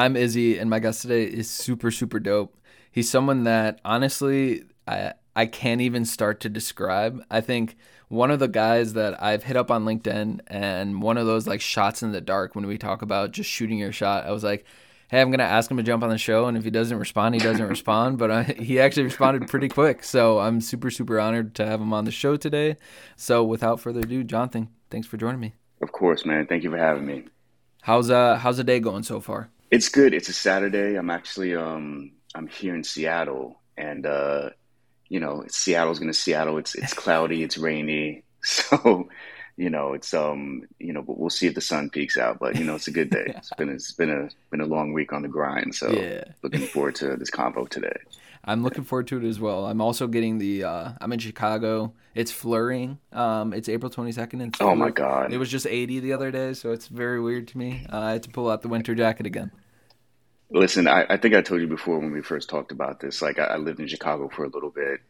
I'm Izzy, and my guest today is super, super dope. He's someone that honestly, I I can't even start to describe. I think one of the guys that I've hit up on LinkedIn, and one of those like shots in the dark when we talk about just shooting your shot. I was like, hey, I'm gonna ask him to jump on the show, and if he doesn't respond, he doesn't respond. But I, he actually responded pretty quick, so I'm super, super honored to have him on the show today. So without further ado, Jonathan, thanks for joining me. Of course, man. Thank you for having me. How's uh how's the day going so far? It's good. It's a Saturday. I'm actually um I'm here in Seattle, and uh, you know Seattle's gonna Seattle. It's it's cloudy. It's rainy. So, you know, it's um, you know, we'll see if the sun peaks out. But you know, it's a good day. It's been it's been a been a long week on the grind. So, yeah. looking forward to this convo today. I'm looking forward to it as well. I'm also getting the. Uh, I'm in Chicago. It's flurrying. Um, it's April 22nd. And oh my god! It was just 80 the other day, so it's very weird to me. Uh, I had to pull out the winter jacket again. Listen, I, I, think I told you before when we first talked about this. Like, I, I lived in Chicago for a little bit,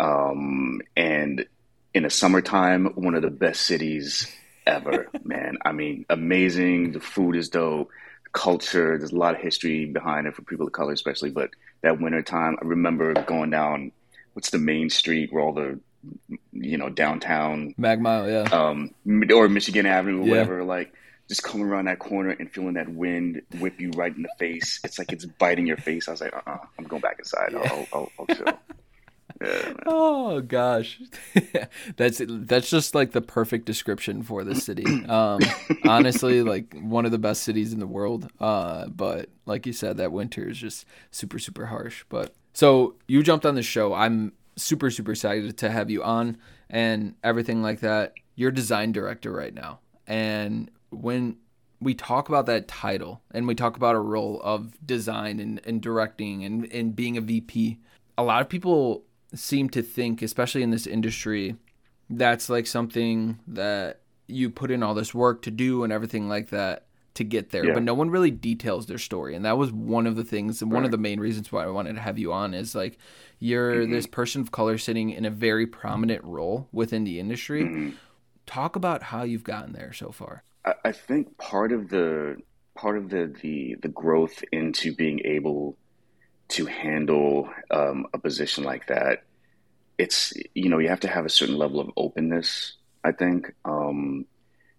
um, and in the summertime, one of the best cities ever, man. I mean, amazing. The food is dope. Culture. There's a lot of history behind it for people of color, especially. But that winter time, I remember going down. What's the main street where all the you know downtown Mag Mile, yeah, um, or Michigan Avenue, or yeah. whatever. Like just coming around that corner and feeling that wind whip you right in the face. It's like it's biting your face. I was like, uh, uh-uh, I'm going back inside. I'll, I'll, I'll chill. Yeah, oh gosh, that's that's just like the perfect description for the city. Um, honestly, like one of the best cities in the world. Uh, but like you said, that winter is just super super harsh. But so you jumped on the show. I'm super super excited to have you on and everything like that. You're design director right now, and when we talk about that title and we talk about a role of design and, and directing and, and being a VP, a lot of people seem to think, especially in this industry, that's like something that you put in all this work to do and everything like that to get there. Yeah. But no one really details their story. And that was one of the things and right. one of the main reasons why I wanted to have you on is like you're mm-hmm. this person of color sitting in a very prominent role within the industry. Mm-hmm. Talk about how you've gotten there so far. I think part of the part of the the, the growth into being able to handle um, a position like that, it's you know you have to have a certain level of openness. I think um,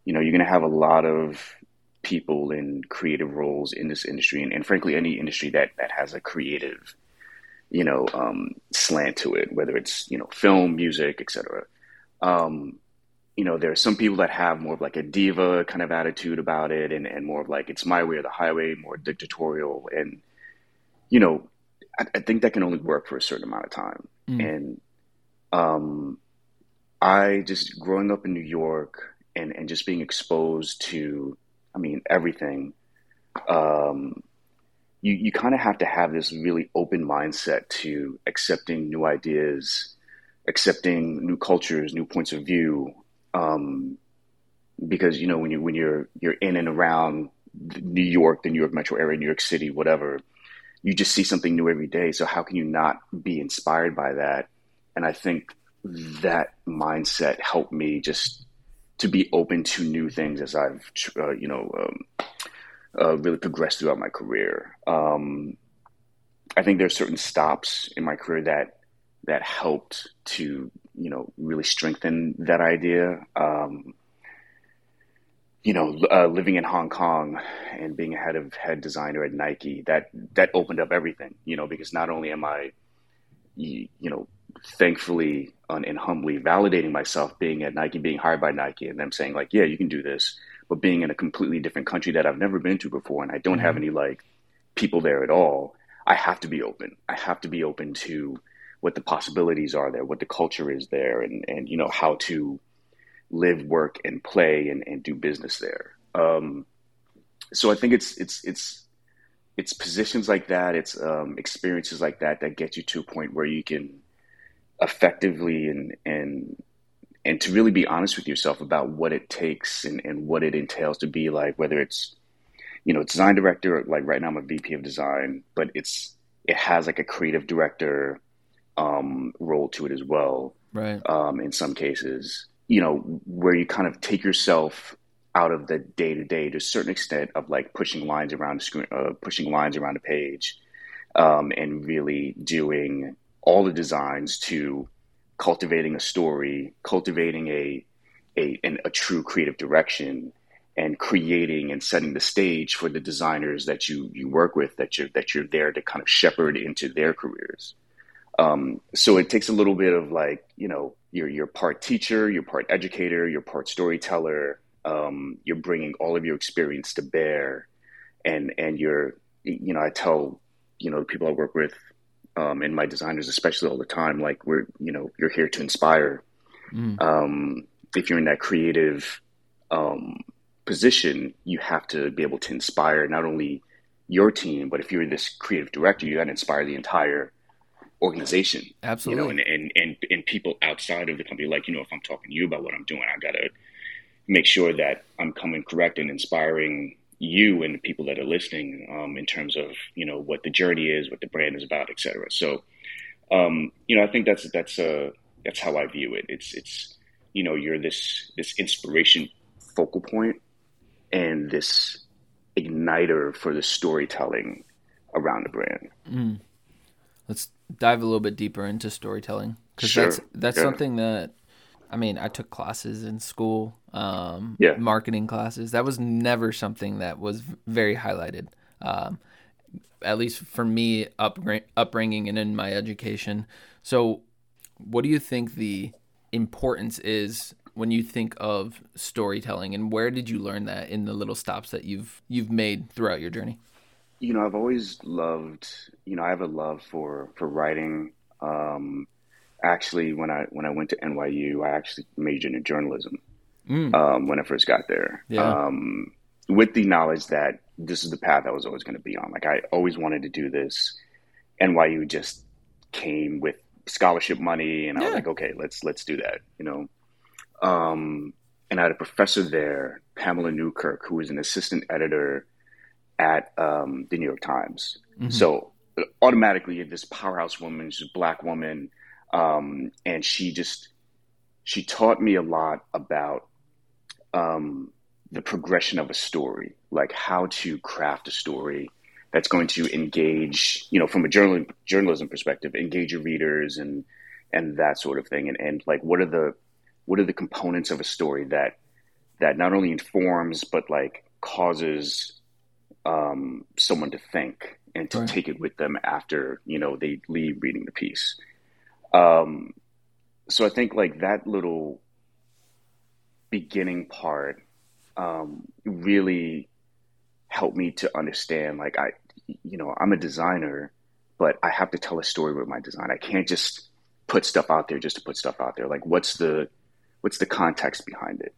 you know you're going to have a lot of people in creative roles in this industry, and, and frankly, any industry that that has a creative you know um, slant to it, whether it's you know film, music, etc. Um, you know, there are some people that have more of like a diva kind of attitude about it and, and more of like it's my way or the highway, more dictatorial. And, you know, I, I think that can only work for a certain amount of time. Mm. And um, I just growing up in New York and, and just being exposed to, I mean, everything, um, you, you kind of have to have this really open mindset to accepting new ideas, accepting new cultures, new points of view, um, because you know when you when you're you're in and around New York, the New York metro area, New York City, whatever, you just see something new every day. So how can you not be inspired by that? And I think that mindset helped me just to be open to new things as I've uh, you know um, uh, really progressed throughout my career. Um, I think there are certain stops in my career that that helped to you know really strengthen that idea. Um, you know, uh, living in Hong Kong and being a head of head designer at Nike, that that opened up everything. You know, because not only am I, you, you know, thankfully and humbly validating myself being at Nike, being hired by Nike, and them saying like, yeah, you can do this, but being in a completely different country that I've never been to before, and I don't mm-hmm. have any like people there at all. I have to be open. I have to be open to what the possibilities are there, what the culture is there, and and you know how to live, work, and play and, and do business there. Um, so I think it's it's it's it's positions like that, it's um, experiences like that that get you to a point where you can effectively and and and to really be honest with yourself about what it takes and, and what it entails to be like, whether it's you know design director, like right now I'm a VP of design, but it's it has like a creative director um, role to it as well. Right. Um, in some cases, you know, where you kind of take yourself out of the day to day to a certain extent of like pushing lines around the screen, uh, pushing lines around the page, um, and really doing all the designs to cultivating a story, cultivating a a, an, a true creative direction, and creating and setting the stage for the designers that you you work with that you're that you're there to kind of shepherd into their careers. Um, so it takes a little bit of like you know you're you're part teacher, you're part educator, you're part storyteller. Um, you're bringing all of your experience to bear, and and you're you know I tell you know the people I work with um, and my designers especially all the time like we're you know you're here to inspire. Mm. Um, if you're in that creative um, position, you have to be able to inspire not only your team, but if you're this creative director, you got to inspire the entire organization. Absolutely. You know, and, and, and, and people outside of the company, like, you know, if I'm talking to you about what I'm doing, I got to make sure that I'm coming correct and inspiring you and the people that are listening um, in terms of, you know, what the journey is, what the brand is about, et cetera. So, um, you know, I think that's, that's, uh, that's how I view it. It's, it's, you know, you're this, this inspiration focal point and this igniter for the storytelling around the brand. Mm. Let's dive a little bit deeper into storytelling because sure. that's that's yeah. something that I mean I took classes in school, um, yeah. marketing classes. That was never something that was very highlighted. Um, at least for me, up, upbringing and in my education. So, what do you think the importance is when you think of storytelling and where did you learn that in the little stops that you've you've made throughout your journey you know i've always loved you know i have a love for for writing. Um actually when i when i went to nyu i actually majored in journalism mm. um when i first got there. Yeah. um with the knowledge that this is the path i was always going to be on. Like i always wanted to do this. Nyu just came with scholarship money and i was like okay let's let's do that you know? Um, and I had a professor there, Pamela Newkirk, who was an assistant editor at um, the New York Times. Mm-hmm. So automatically, this powerhouse woman, she's a black woman, um, and she just she taught me a lot about um, the progression of a story, like how to craft a story that's going to engage, you know, from a journal, journalism perspective, engage your readers and and that sort of thing, and and like what are the what are the components of a story that that not only informs but like causes um, someone to think and to right. take it with them after you know they leave reading the piece. Um, so I think like that little beginning part um, really helped me to understand like I you know I'm a designer but I have to tell a story with my design. I can't just put stuff out there just to put stuff out there. Like what's the what's the context behind it?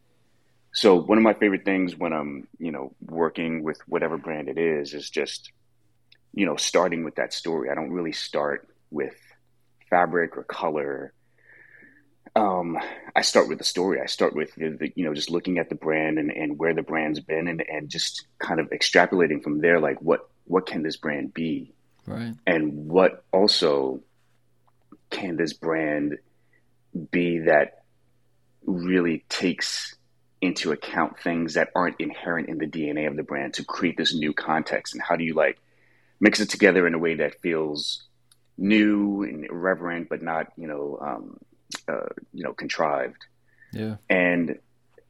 So one of my favorite things when I'm, you know, working with whatever brand it is, is just, you know, starting with that story. I don't really start with fabric or color. Um, I start with the story. I start with the, the, you know, just looking at the brand and, and where the brand's been and, and just kind of extrapolating from there, like what, what can this brand be? Right. And what also can this brand be that really takes into account things that aren't inherent in the DNA of the brand to create this new context? And how do you like mix it together in a way that feels new and irreverent, but not, you know, um, uh, you know, contrived? Yeah. And,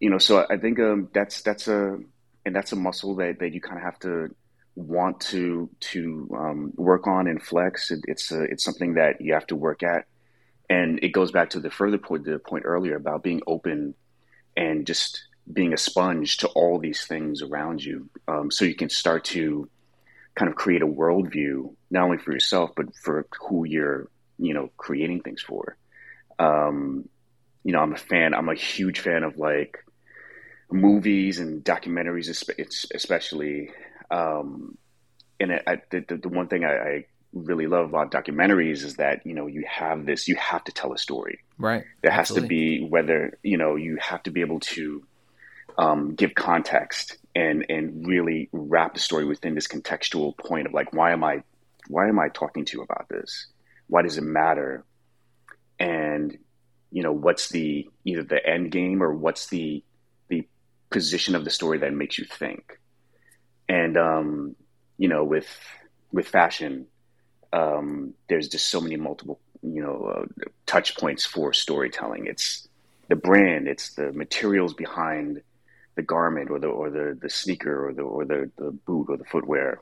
you know, so I think um, that's, that's a, and that's a muscle that, that you kind of have to want to, to um, work on and flex. It, it's a, it's something that you have to work at and it goes back to the further point, the point earlier about being open and just being a sponge to all these things around you, um, so you can start to kind of create a worldview not only for yourself but for who you're, you know, creating things for. Um, you know, I'm a fan. I'm a huge fan of like movies and documentaries, especially. Um, and I, the, the one thing I, I really love about documentaries is that you know you have this you have to tell a story right there has Absolutely. to be whether you know you have to be able to um, give context and and really wrap the story within this contextual point of like why am i why am i talking to you about this why does it matter and you know what's the either the end game or what's the the position of the story that makes you think. And um, you know, with with fashion, um, there's just so many multiple you know uh, touch points for storytelling. It's the brand, it's the materials behind the garment or the or the, the sneaker or the or the, the boot or the footwear.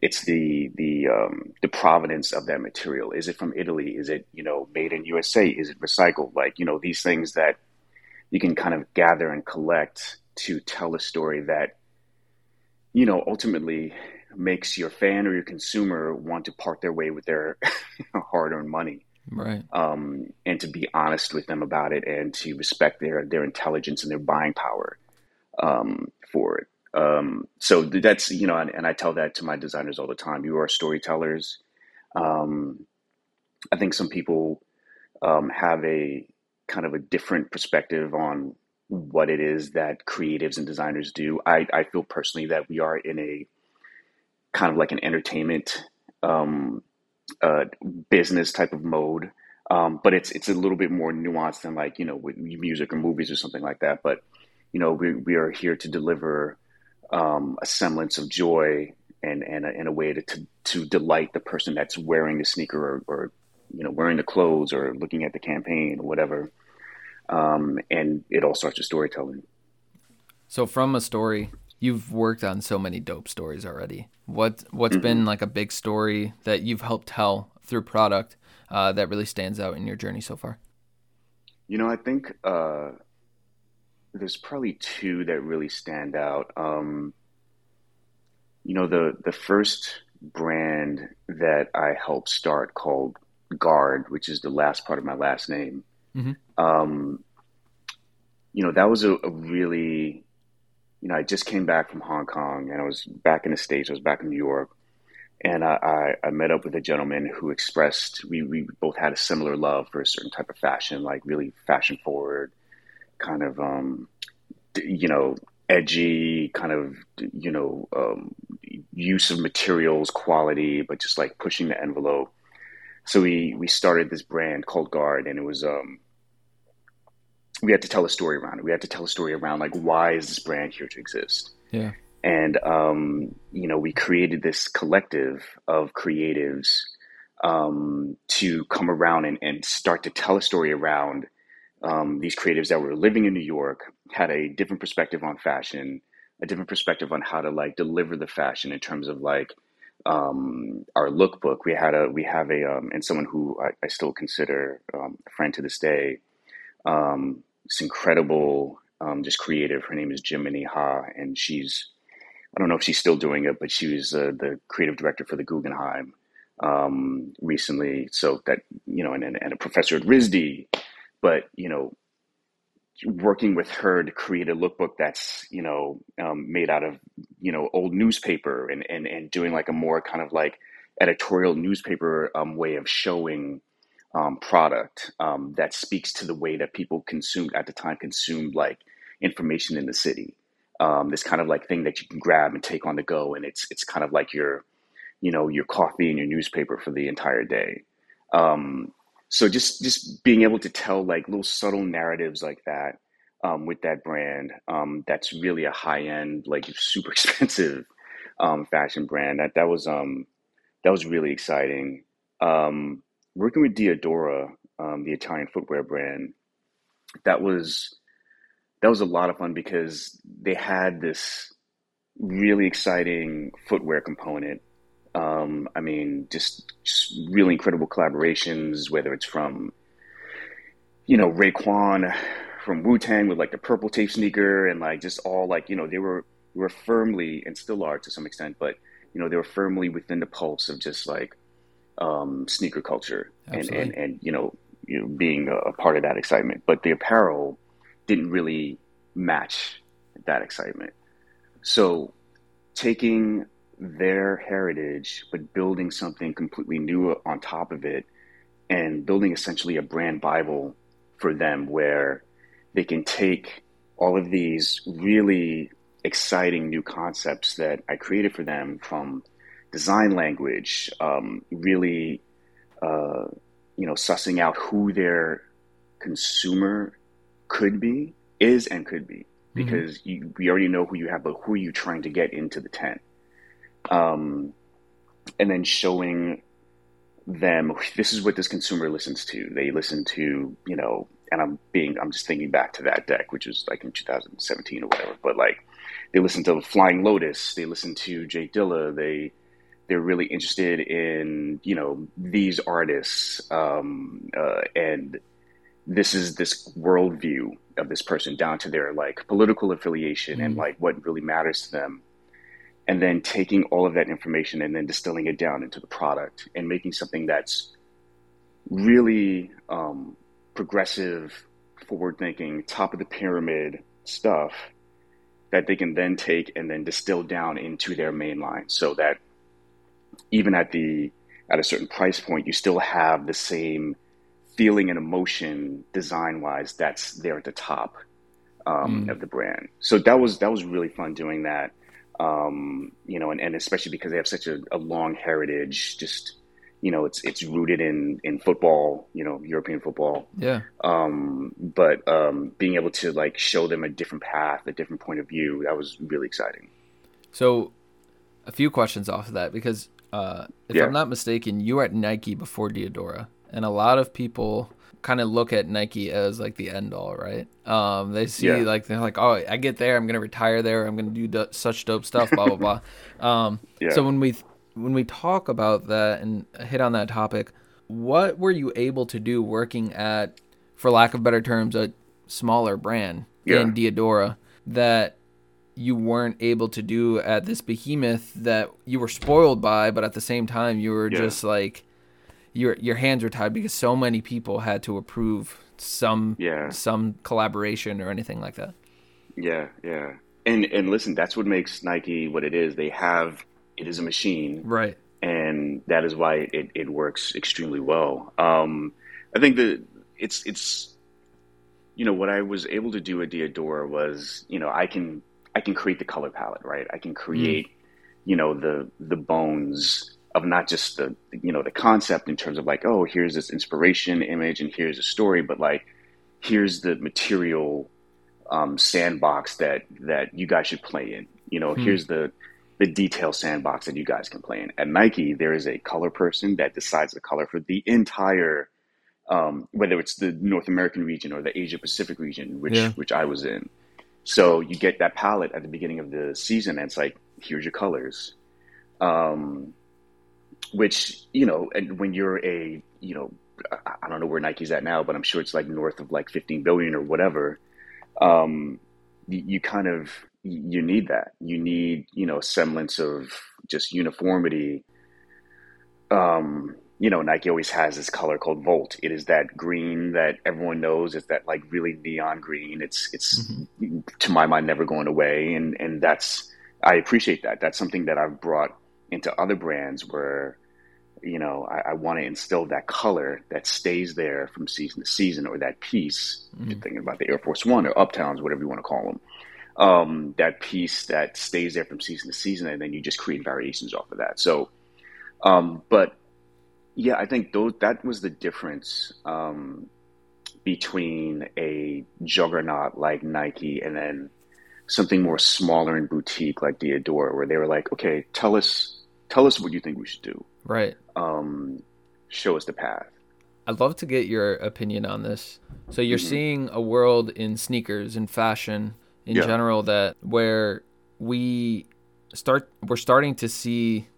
It's the the um, the provenance of that material. Is it from Italy? Is it you know made in USA? Is it recycled? Like you know these things that you can kind of gather and collect to tell a story that you know ultimately makes your fan or your consumer want to part their way with their hard-earned money. Right. Um, and to be honest with them about it and to respect their their intelligence and their buying power um, for it. Um, so that's you know and, and, i tell that to my designers all the time. You are storytellers. Um, i think some people um, have a kind of a different perspective on what it is that creatives and designers do. I, I feel personally that we are in a kind of like an entertainment um, uh, business type of mode. Um, but it's it's a little bit more nuanced than like you know with music or movies or something like that. But you know we we are here to deliver um, a semblance of joy and and a, and a way to, to, to delight the person that's wearing the sneaker or, or you know wearing the clothes or looking at the campaign or whatever. Um, and it all starts with storytelling. So from a story, you've worked on so many dope stories already. What what's mm-hmm. been like a big story that you've helped tell through product uh, that really stands out in your journey so far? You know, I think uh, there's probably two that really stand out. Um, you know, the the first brand that I helped start called Guard, which is the last part of my last name. Mm-hmm. Um, you know, that was a, a really you know, I just came back from Hong Kong and I was back in the States. I was back in New York. And I, I, I met up with a gentleman who expressed, we, we both had a similar love for a certain type of fashion, like really fashion forward, kind of, um, you know, edgy, kind of, you know, um, use of materials, quality, but just like pushing the envelope. So we, we started this brand called Guard and it was, um, we had to tell a story around it. We had to tell a story around like why is this brand here to exist? Yeah. And um, you know, we created this collective of creatives um, to come around and, and start to tell a story around um, these creatives that were living in New York, had a different perspective on fashion, a different perspective on how to like deliver the fashion in terms of like um, our lookbook. We had a we have a um, and someone who I, I still consider um, a friend to this day. Um, this incredible, um, just creative. Her name is Jiminy Ha, and she's I don't know if she's still doing it, but she was uh, the creative director for the Guggenheim um, recently. So that you know, and, and a professor at RISD, but you know, working with her to create a lookbook that's you know um, made out of you know old newspaper and and and doing like a more kind of like editorial newspaper um, way of showing um, product um, that speaks to the way that people consumed at the time consumed like information in the city. Um, this kind of like thing that you can grab and take on the go, and it's it's kind of like your, you know, your coffee and your newspaper for the entire day. Um, so just just being able to tell like little subtle narratives like that um, with that brand, um, that's really a high end, like super expensive fashion brand. That that was um, that was really exciting. Um, working with Diadora, um, the Italian footwear brand, that was that was a lot of fun because they had this really exciting footwear component. Um, I mean, just, just, really incredible collaborations, whether it's from, you know, Raekwon from Wu Tang with like the purple tape sneaker and like just all like, you know, they were, were firmly and still are to some extent, but, you know, they were firmly within the pulse of just like um, sneaker culture and, and, and, you know, you know, being a part of that excitement. But the apparel didn't really match that excitement. So taking their heritage, but building something completely new on top of it and building essentially a brand Bible for them where they can take all of these really exciting new concepts that I created for them from design language, um, really, uh, you know, sussing out who their consumer could be, is, and could be, because mm-hmm. you, we already know who you have, but who are you trying to get into the tent? Um, and then showing them this is what this consumer listens to. They listen to, you know, and I'm being, I'm just thinking back to that deck, which was like in 2017 or whatever, but like they listen to Flying Lotus, they listen to J Dilla, they, they're really interested in, you know, these artists, um, uh, and this is this worldview of this person down to their like political affiliation mm. and like what really matters to them and then taking all of that information and then distilling it down into the product and making something that's really um, progressive forward thinking top of the pyramid stuff that they can then take and then distill down into their main line so that even at the at a certain price point you still have the same feeling and emotion design wise that's there at the top um, mm. of the brand. So that was that was really fun doing that. Um, you know, and, and especially because they have such a, a, long heritage, just you know, it's it's rooted in in football, you know, European football. Yeah. Um, but um, being able to like show them a different path, a different point of view, that was really exciting. So, a few questions off of that because uh, if yeah. I'm not mistaken, you were at Nike before Diadora and a lot of people kind of look at Nike as like the end all, right? Um, they see yeah. like they're like, oh, I get there, I'm gonna retire there, I'm gonna do do- such dope stuff, blah blah blah. Um, yeah. So when we when we talk about that and hit on that topic, what were you able to do working at, for lack of better terms, a smaller brand yeah. in Diadora that you weren't able to do at this behemoth that you were spoiled by, but at the same time you were yeah. just like your your hands were tied because so many people had to approve some yeah. some collaboration or anything like that. Yeah, yeah. And and listen, that's what makes Nike what it is. They have it is a machine. Right. And that is why it, it works extremely well. Um, I think that it's it's you know what I was able to do at Diadora was you know I can I can create the color palette right I can create mm. you know the the bones of not just the you know the concept in terms of like oh here's this inspiration image and here's a story but like here's the material um, sandbox that that you guys should play in you know hmm. here's the the detail sandbox that you guys can play in at nike there is a color person that decides the color for the entire um, whether it's the north american region or the asia pacific region which yeah. which i was in so you get that palette at the beginning of the season and it's like here's your colors um, which you know, and when you're a you know, I don't know where Nike's at now, but I'm sure it's like north of like 15 billion or whatever. Um, you, you kind of you need that. You need you know semblance of just uniformity. Um, you know, Nike always has this color called Volt. It is that green that everyone knows. It's that like really neon green. It's it's mm-hmm. to my mind never going away, and and that's I appreciate that. That's something that I've brought into other brands where you know I, I want to instill that color that stays there from season to season, or that piece. Mm-hmm. You're thinking about the Air Force One or Uptowns, whatever you want to call them. Um, that piece that stays there from season to season, and then you just create variations off of that. So, um, but yeah, I think those that was the difference um, between a juggernaut like Nike and then something more smaller and boutique like Diadora, where they were like, okay, tell us tell us what you think we should do. Right. Um, show us the path. I'd love to get your opinion on this. So you're mm-hmm. seeing a world in sneakers and fashion in yeah. general that where we start we're starting to see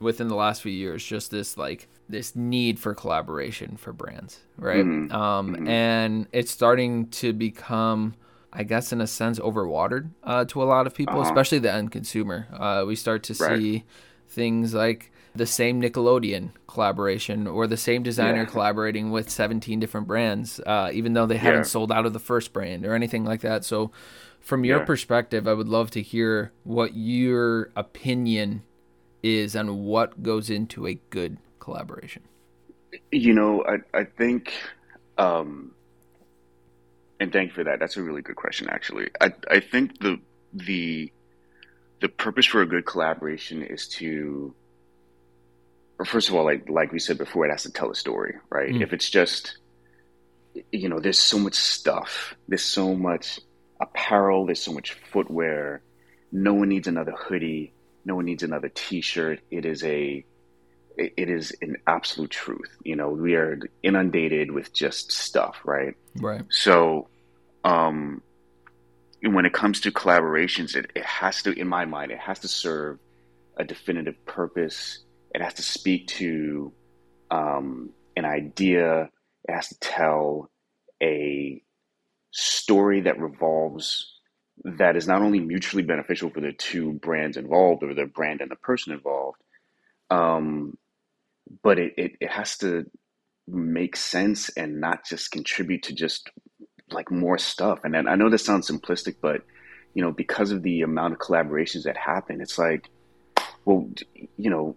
within the last few years just this like this need for collaboration for brands, right? Mm-hmm. Um, mm-hmm. and it's starting to become I guess in a sense overwatered uh, to a lot of people, uh-huh. especially the end consumer. Uh, we start to right. see things like the same Nickelodeon collaboration or the same designer yeah. collaborating with 17 different brands, uh, even though they haven't sold out of the first brand or anything like that. So, from your yeah. perspective, I would love to hear what your opinion is on what goes into a good collaboration. You know, I, I think, um, and thank you for that. That's a really good question, actually. I, I think the, the, the purpose for a good collaboration is to or first of all like like we said before it has to tell a story right mm. if it's just you know there's so much stuff there's so much apparel. There's so much footwear. No one needs another hoodie. No one needs another T-shirt. It is a it is an absolute truth. You know, we are inundated with just stuff, right? Right. So, um, when it comes to collaborations, it, it has to, in my mind, it has to serve a definitive purpose. It has to speak to um, an idea. It has to tell a story that revolves that is not only mutually beneficial for the two brands involved or the brand and the person involved, um, but it, it, it has to make sense and not just contribute to just like more stuff. And I know this sounds simplistic, but you know, because of the amount of collaborations that happen, it's like, well, you know,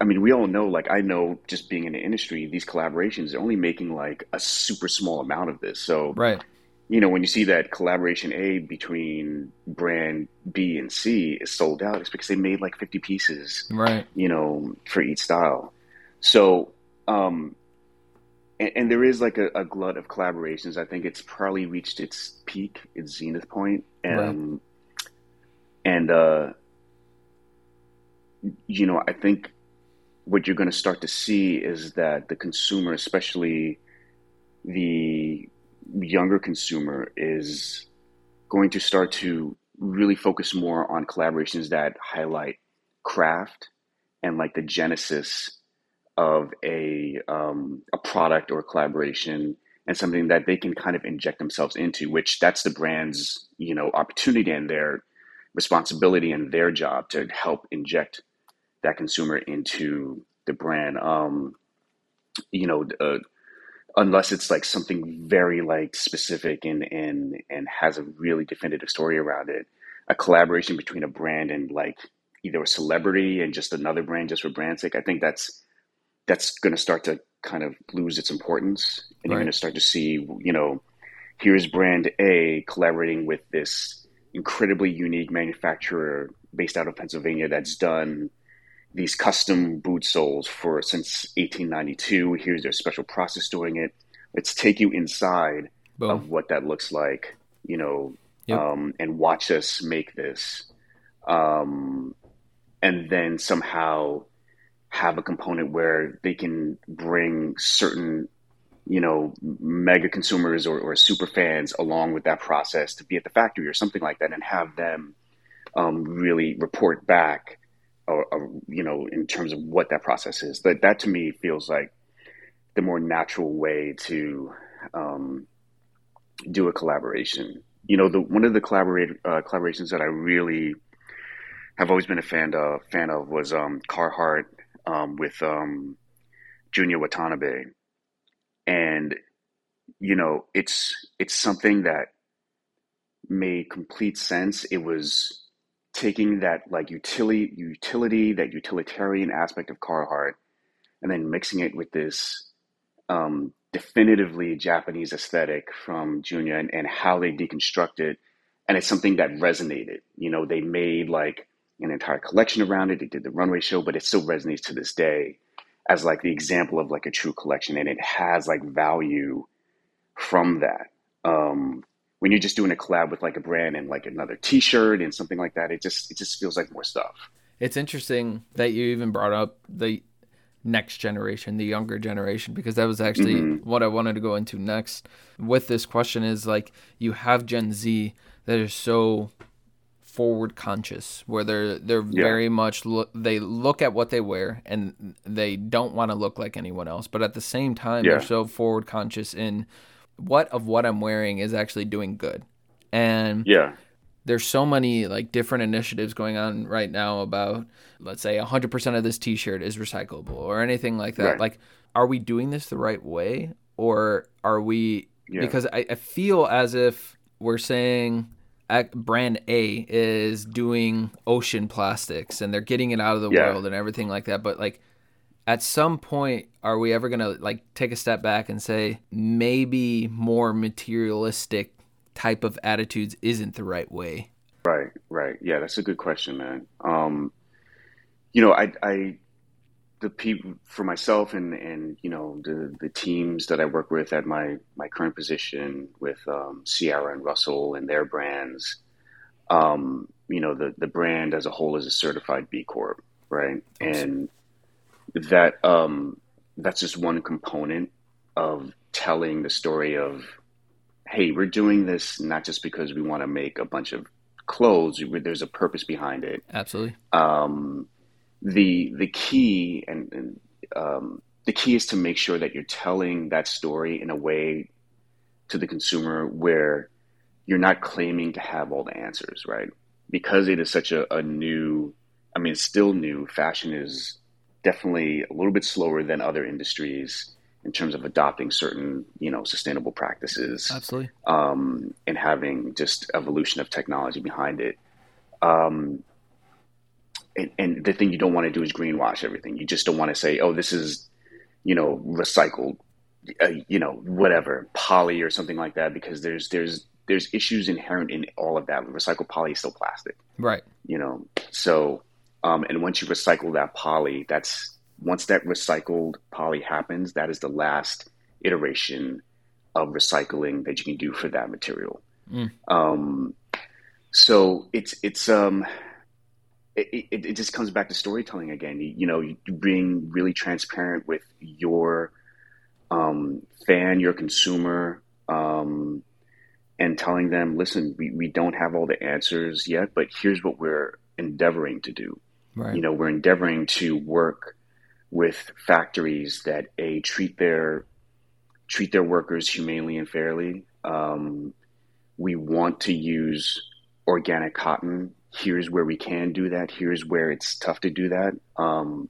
I mean, we all know, like, I know just being in the industry, these collaborations are only making like a super small amount of this. So, right. You know, when you see that collaboration A between brand B and C is sold out, it's because they made like 50 pieces, right? You know, for each style. So, um, and, and there is like a, a, glut of collaborations. I think it's probably reached its peak, its zenith point, and right. and uh, you know, I think what you're going to start to see is that the consumer, especially the younger consumer, is going to start to really focus more on collaborations that highlight craft and like the genesis of a um, a product or a collaboration and something that they can kind of inject themselves into, which that's the brand's you know opportunity and their responsibility and their job to help inject that consumer into the brand. Um, you know, uh, unless it's like something very like specific and and and has a really definitive story around it, a collaboration between a brand and like either a celebrity and just another brand just for brand's sake. I think that's that's going to start to kind of lose its importance, and right. you're going to start to see, you know, here's brand A collaborating with this incredibly unique manufacturer based out of Pennsylvania that's done these custom boot soles for since 1892. Here's their special process doing it. Let's take you inside Boom. of what that looks like, you know, yep. um, and watch us make this. Um, and then somehow have a component where they can bring certain you know mega consumers or, or super fans along with that process to be at the factory or something like that and have them um, really report back or, or, you know in terms of what that process is. That that to me feels like the more natural way to um, do a collaboration. You know the one of the uh, collaborations that I really have always been a fan of fan of was um, Carhartt um, with um, Junya Watanabe, and you know it's it's something that made complete sense. It was taking that like utility utility that utilitarian aspect of Carhartt, and then mixing it with this um, definitively Japanese aesthetic from Junya and, and how they deconstruct it. And it's something that resonated. You know, they made like an entire collection around it. They did the runway show, but it still resonates to this day as like the example of like a true collection, and it has like value from that. Um, when you're just doing a collab with like a brand and like another T-shirt and something like that, it just it just feels like more stuff. It's interesting that you even brought up the next generation, the younger generation, because that was actually mm-hmm. what I wanted to go into next with this question. Is like you have Gen Z that are so forward conscious where they're they're yeah. very much look they look at what they wear and they don't want to look like anyone else but at the same time yeah. they're so forward conscious in what of what I'm wearing is actually doing good and yeah there's so many like different initiatives going on right now about let's say 100% of this t-shirt is recyclable or anything like that right. like are we doing this the right way or are we yeah. because I, I feel as if we're saying brand A is doing ocean plastics and they're getting it out of the yeah. world and everything like that. But like, at some point, are we ever gonna like take a step back and say maybe more materialistic type of attitudes isn't the right way? Right, right. Yeah, that's a good question, man. Um, you know, I, I the people for myself and and you know the the teams that I work with at my my current position with um, Ciara and Russell and their brands, um, you know the the brand as a whole is a certified B Corp, right? And that um, that's just one component of telling the story of, hey, we're doing this not just because we want to make a bunch of clothes. There's a purpose behind it. Absolutely. Um, the the key and, and um, the key is to make sure that you're telling that story in a way to the consumer where you're not claiming to have all the answers, right? Because it is such a, a new, I mean, it's still new. Fashion is definitely a little bit slower than other industries in terms of adopting certain, you know, sustainable practices. Absolutely. Um, and having just evolution of technology behind it. Um, and, and the thing you don't want to do is greenwash everything. You just don't want to say, "Oh, this is, you know, recycled, uh, you know, whatever poly or something like that," because there's there's there's issues inherent in all of that. Recycled poly is still plastic, right? You know, so um, and once you recycle that poly, that's once that recycled poly happens, that is the last iteration of recycling that you can do for that material. Mm. Um, so it's it's um it, it, it, just comes back to storytelling again. You, you know, you, being really transparent with your um, fan, your consumer, um, and telling them, listen, we, we don't have all the answers yet, but here's what we're endeavoring to do. Right. You know, we're endeavoring to work with factories that a treat their treat their workers humanely and fairly. Um, we want to use organic cotton here's where we can do that. Here's where it's tough to do that. Um,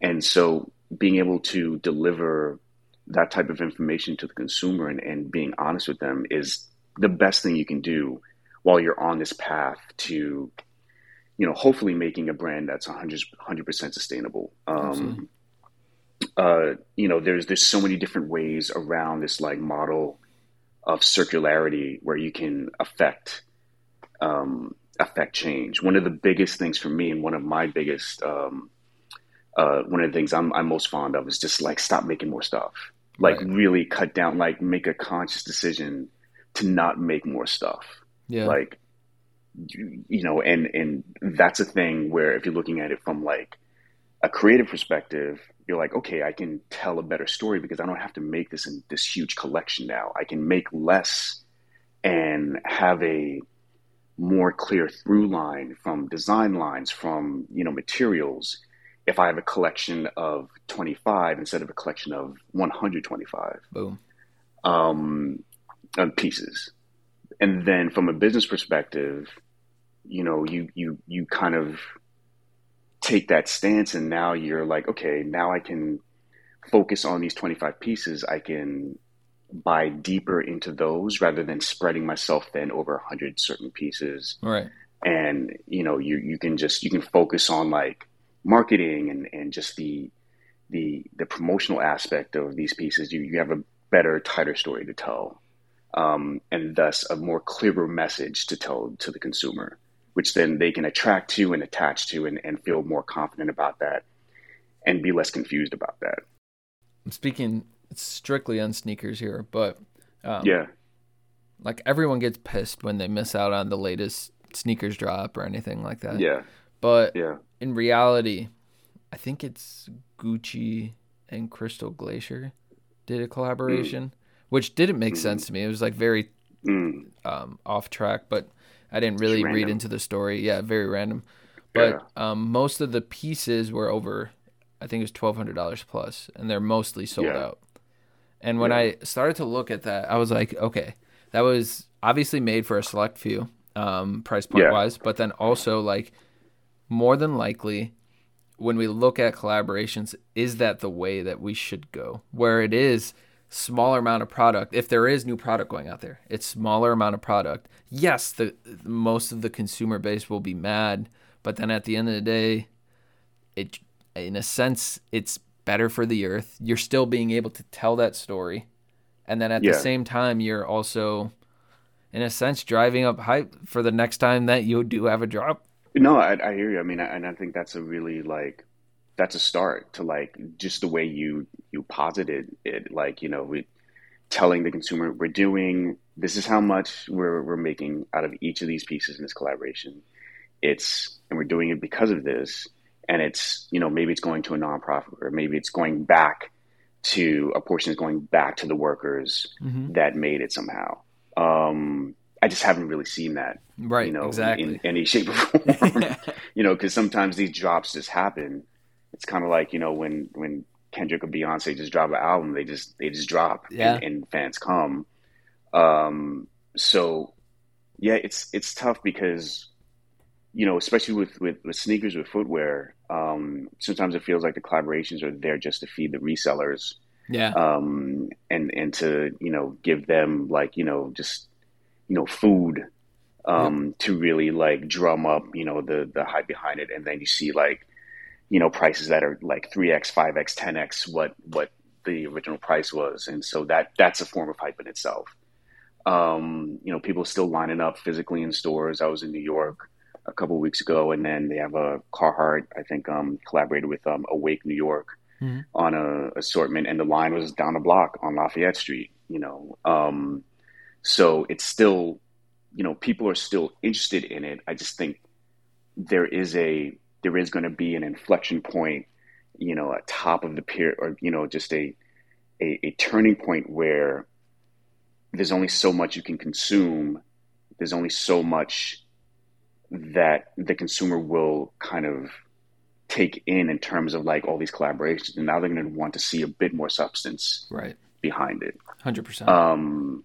and so being able to deliver that type of information to the consumer and, and being honest with them is the best thing you can do while you're on this path to, you know, hopefully making a brand that's 100 percent sustainable. Um, uh, you know, there's there's so many different ways around this like model of circularity where you can affect um, affect change. One of the biggest things for me, and one of my biggest, um, uh, one of the things I'm, I'm most fond of is just like stop making more stuff. Like right. really cut down, like make a conscious decision to not make more stuff. Yeah. Like, you, you know, and and that's a thing where if you're looking at it from like a creative perspective, you're like, okay, I can tell a better story because I don't have to make this in this huge collection now. I can make less and have a more clear through line from design lines, from you know materials. If I have a collection of 25 instead of a collection of 125, boom, um, pieces, and then from a business perspective, you know, you you you kind of take that stance, and now you're like, okay, now I can focus on these 25 pieces. I can buy deeper into those rather than spreading myself thin over a hundred certain pieces. Right. And you know, you you can just you can focus on like marketing and and just the the the promotional aspect of these pieces. You you have a better, tighter story to tell, um, and thus a more clearer message to tell to the consumer, which then they can attract to and attach to and, and feel more confident about that, and be less confused about that. Speaking it's strictly on sneakers here, but um, yeah, like everyone gets pissed when they miss out on the latest sneakers drop or anything like that. Yeah, but yeah, in reality, I think it's Gucci and Crystal Glacier did a collaboration, mm. which didn't make mm. sense to me. It was like very mm. um, off track, but I didn't really read into the story. Yeah, very random. But yeah. um, most of the pieces were over, I think it was twelve hundred dollars plus, and they're mostly sold yeah. out. And when yeah. I started to look at that, I was like, okay, that was obviously made for a select few, um, price point yeah. wise, but then also like more than likely when we look at collaborations, is that the way that we should go? Where it is smaller amount of product. If there is new product going out there, it's smaller amount of product. Yes, the most of the consumer base will be mad, but then at the end of the day, it in a sense it's better for the earth. You're still being able to tell that story. And then at yeah. the same time, you're also, in a sense, driving up hype for the next time that you do have a drop. No, I, I hear you. I mean, I, and I think that's a really like that's a start to like just the way you you posited it. Like you know, we telling the consumer we're doing this is how much we're we're making out of each of these pieces in this collaboration. It's and we're doing it because of this, and it's you know maybe it's going to a nonprofit or maybe it's going back to a portion is going back to the workers mm-hmm. that made it somehow. Um, I just haven't really seen that, right? You know, exactly. in, in any shape or form. you know, because sometimes these drops just happen. It's kind of like you know when when Kendrick or Beyonce just drop an album, they just they just drop, yeah. and, and fans come. Um, so yeah, it's it's tough because you know, especially with with, with sneakers with footwear, um, sometimes it feels like the collaborations are there just to feed the resellers. Yeah. Um, and and to you know give them like you know just you know food um, yep. to really like drum up you know the the hype behind it, and then you see like you know prices that are like three x, five x, ten x what what the original price was, and so that that's a form of hype in itself. Um, you know, people still lining up physically in stores. I was in New York a couple weeks ago, and then they have a Carhartt, I think, um, collaborated with um, Awake New York mm-hmm. on a assortment, and the line was down the block on Lafayette Street. You know, um, so it's still, you know, people are still interested in it. I just think there is a there is going to be an inflection point, you know, at top of the pier, or you know, just a, a, a turning point where there's only so much you can consume. There's only so much that the consumer will kind of take in in terms of like all these collaborations and now they're going to want to see a bit more substance right. behind it. 100% um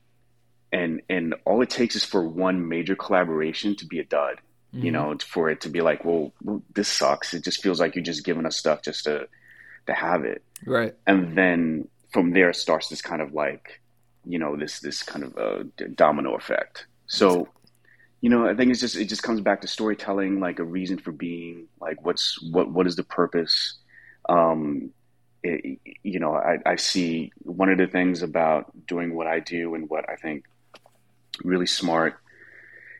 and and all it takes is for one major collaboration to be a dud mm-hmm. you know for it to be like well, this sucks. It just feels like you're just giving us stuff just to to have it. Right. And then from there starts this kind of like you know this this kind of a uh, domino effect. So you know, I think it's just it just comes back to storytelling, like a reason for being, like what's what what is the purpose. Um, it, you know, I, I see one of the things about doing what I do and what I think really smart,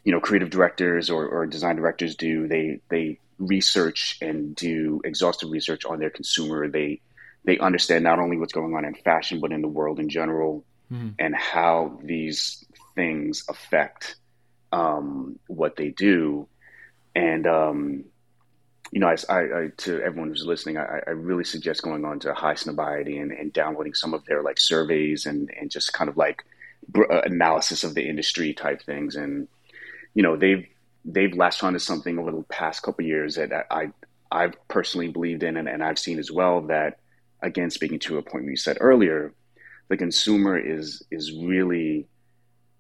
you know, creative directors or, or design directors do. They they research and do exhaustive research on their consumer. They they understand not only what's going on in fashion but in the world in general, mm-hmm. and how these things affect um, what they do. And, um, you know, I, I, to everyone who's listening, I, I, really suggest going on to Highsnobiety and, and downloading some of their like surveys and, and just kind of like uh, analysis of the industry type things. And, you know, they've, they've latched onto something over the past couple years that I, I've personally believed in and, and I've seen as well that, again, speaking to a point you said earlier, the consumer is, is really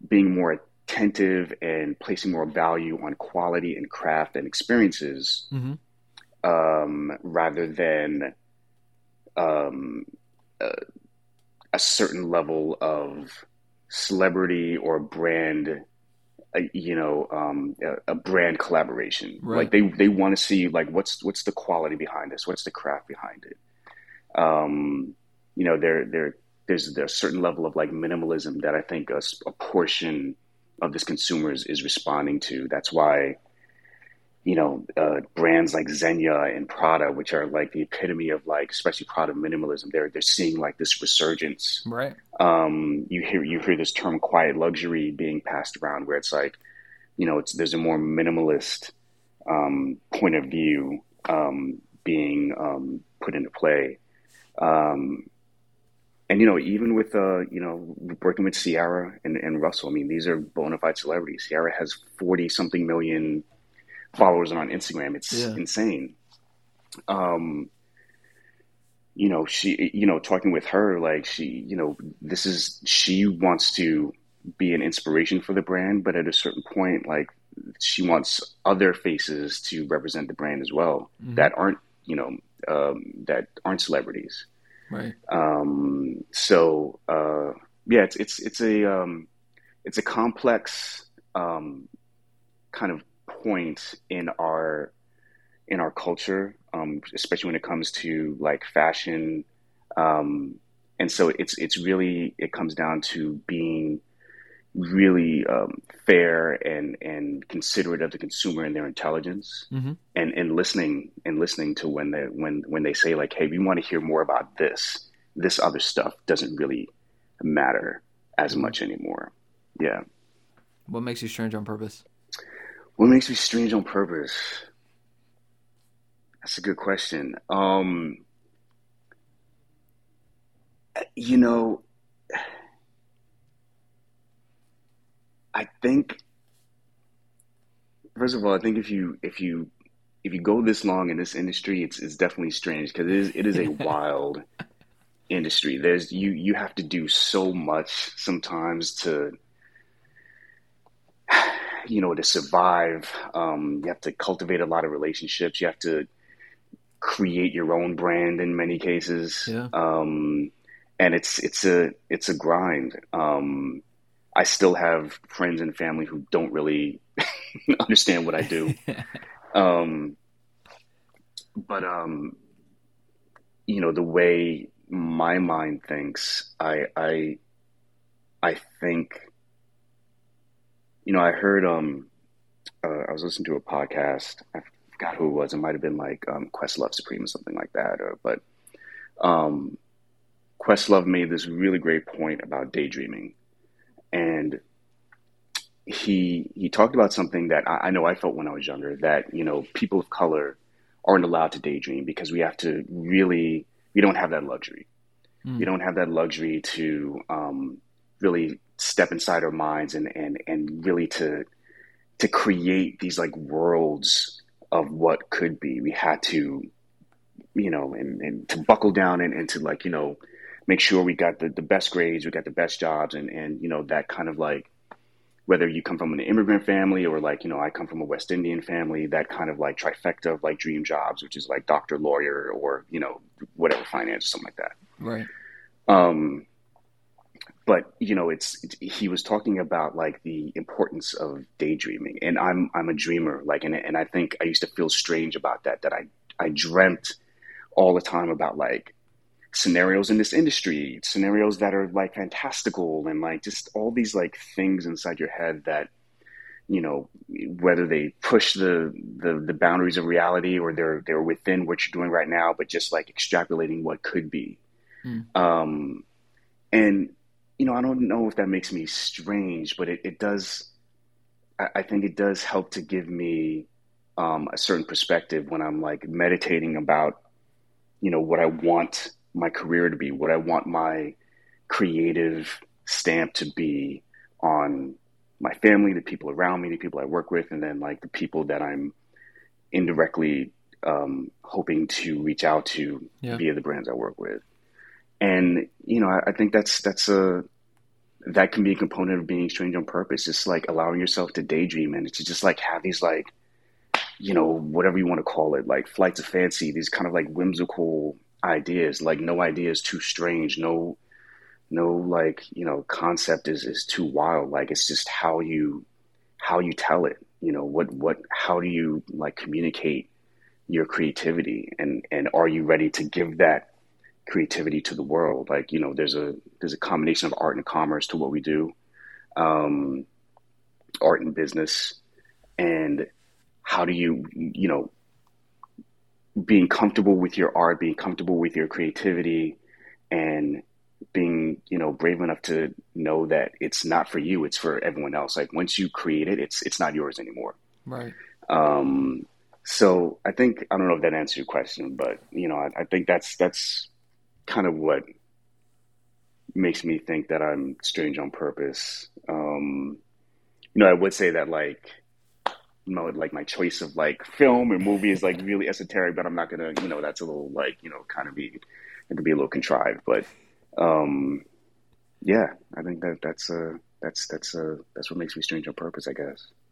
being more attentive and placing more value on quality and craft and experiences mm-hmm. um, rather than um, uh, a certain level of celebrity or brand uh, you know um, a, a, brand collaboration right. like they they want to see like what's what's the quality behind this what's the craft behind it um, you know there there there's, there's a certain level of like minimalism that I think a, a portion of this consumer is, is responding to. That's why, you know, uh, brands like Zegna and Prada, which are like the epitome of like, especially Prada minimalism, they're they're seeing like this resurgence. Right. Um, you hear you hear this term quiet luxury being passed around, where it's like, you know, it's there's a more minimalist um, point of view um, being um, put into play. Um, and you know, even with uh, you know, working with Ciara and, and Russell, I mean, these are bona fide celebrities. Ciara has forty something million followers on Instagram. It's yeah. insane. Um, you know, she, you know, talking with her, like she, you know, this is she wants to be an inspiration for the brand, but at a certain point, like she wants other faces to represent the brand as well mm-hmm. that aren't, you know, um, that aren't celebrities. Right. Um, so uh, yeah, it's it's it's a um, it's a complex um, kind of point in our in our culture, um, especially when it comes to like fashion. Um, and so it's it's really it comes down to being, really um, fair and and considerate of the consumer and their intelligence, Mm-hmm. and and listening and listening to when they when when they say like, hey, we want to hear more about this. This other stuff doesn't really matter as much anymore. Yeah. What makes you strange on purpose? What makes me strange on purpose? That's a good question. Um, you know, I think first of all, I think if you if you if you go this long in this industry, it's it's definitely strange because it is it is a wild industry. There's you you have to do so much sometimes to you know to survive. Um, you have to cultivate a lot of relationships. You have to create your own brand in many cases. Yeah. Um, and it's it's a it's a grind. Um, I still have friends and family who don't really understand what I do. Um, but um, you know, the way my mind thinks, I I I think you know, I heard um uh, I was listening to a podcast. I forgot who it was. It might have been like um, Questlove Supreme or something like that. Or but um, Questlove made this really great point about daydreaming, and he he talked about something that I, I know I felt when I was younger. That you know, people of color aren't allowed to daydream because we have to really we don't have that luxury. Mm. We don't have that luxury to um, really step inside our minds and and and really to to create these like worlds of what could be. We had to, you know, and, and to buckle down and, and to like, you know, make sure we got the, the best grades, we got the best jobs and, and, you know, that kind of like, whether you come from an immigrant family or like, you know, I come from a West Indian family, that kind of like trifecta of like dream jobs, which is like doctor, lawyer, or, you know, whatever finance, or something like that. Right. Um, but you know, it's, it's he was talking about like the importance of daydreaming, and I'm I'm a dreamer, like, and and I think I used to feel strange about that. That I I dreamt all the time about like scenarios in this industry, scenarios that are like fantastical, and like just all these like things inside your head that you know whether they push the the, the boundaries of reality or they're they're within what you're doing right now, but just like extrapolating what could be. Mm. Um, and you know, I don't know if that makes me strange, but it, it does. I, I think it does help to give me um, a certain perspective when I'm like meditating about, you know, what I want my career to be, what I want my creative stamp to be on my family, the people around me, the people I work with, and then like the people that I'm indirectly um, hoping to reach out to Yeah. via the brands I work with and you know I, I think that's that's a that can be a component of being strange on purpose just like allowing yourself to daydream and to just like have these like you know whatever you want to call it like flights of fancy these kind of like whimsical ideas like no idea is too strange no no like you know concept is is too wild like it's just how you how you tell it you know what what how do you like communicate your creativity and and are you ready to give that creativity to the world. Like you know, there's a there's a combination of art and commerce to what we do, um, art and business, and how do you you know being comfortable with your art, being comfortable with your creativity, and being you know brave enough to know that it's not for you, it's for everyone else. Like once you create it, it's it's not yours anymore. Right. Um, so I think I don't know if that answers your question, but you know, I, I think that's that's kind of what makes me think that I'm strange on purpose. Um, you know, I would say that like, know, like my choice of like film or movie is like really esoteric, but I'm not gonna, you know, that's a little like, you know, kind of be, it could be a little contrived, but, um, yeah, I think that that's a, that's that's a, that's what makes me strange on purpose, I guess.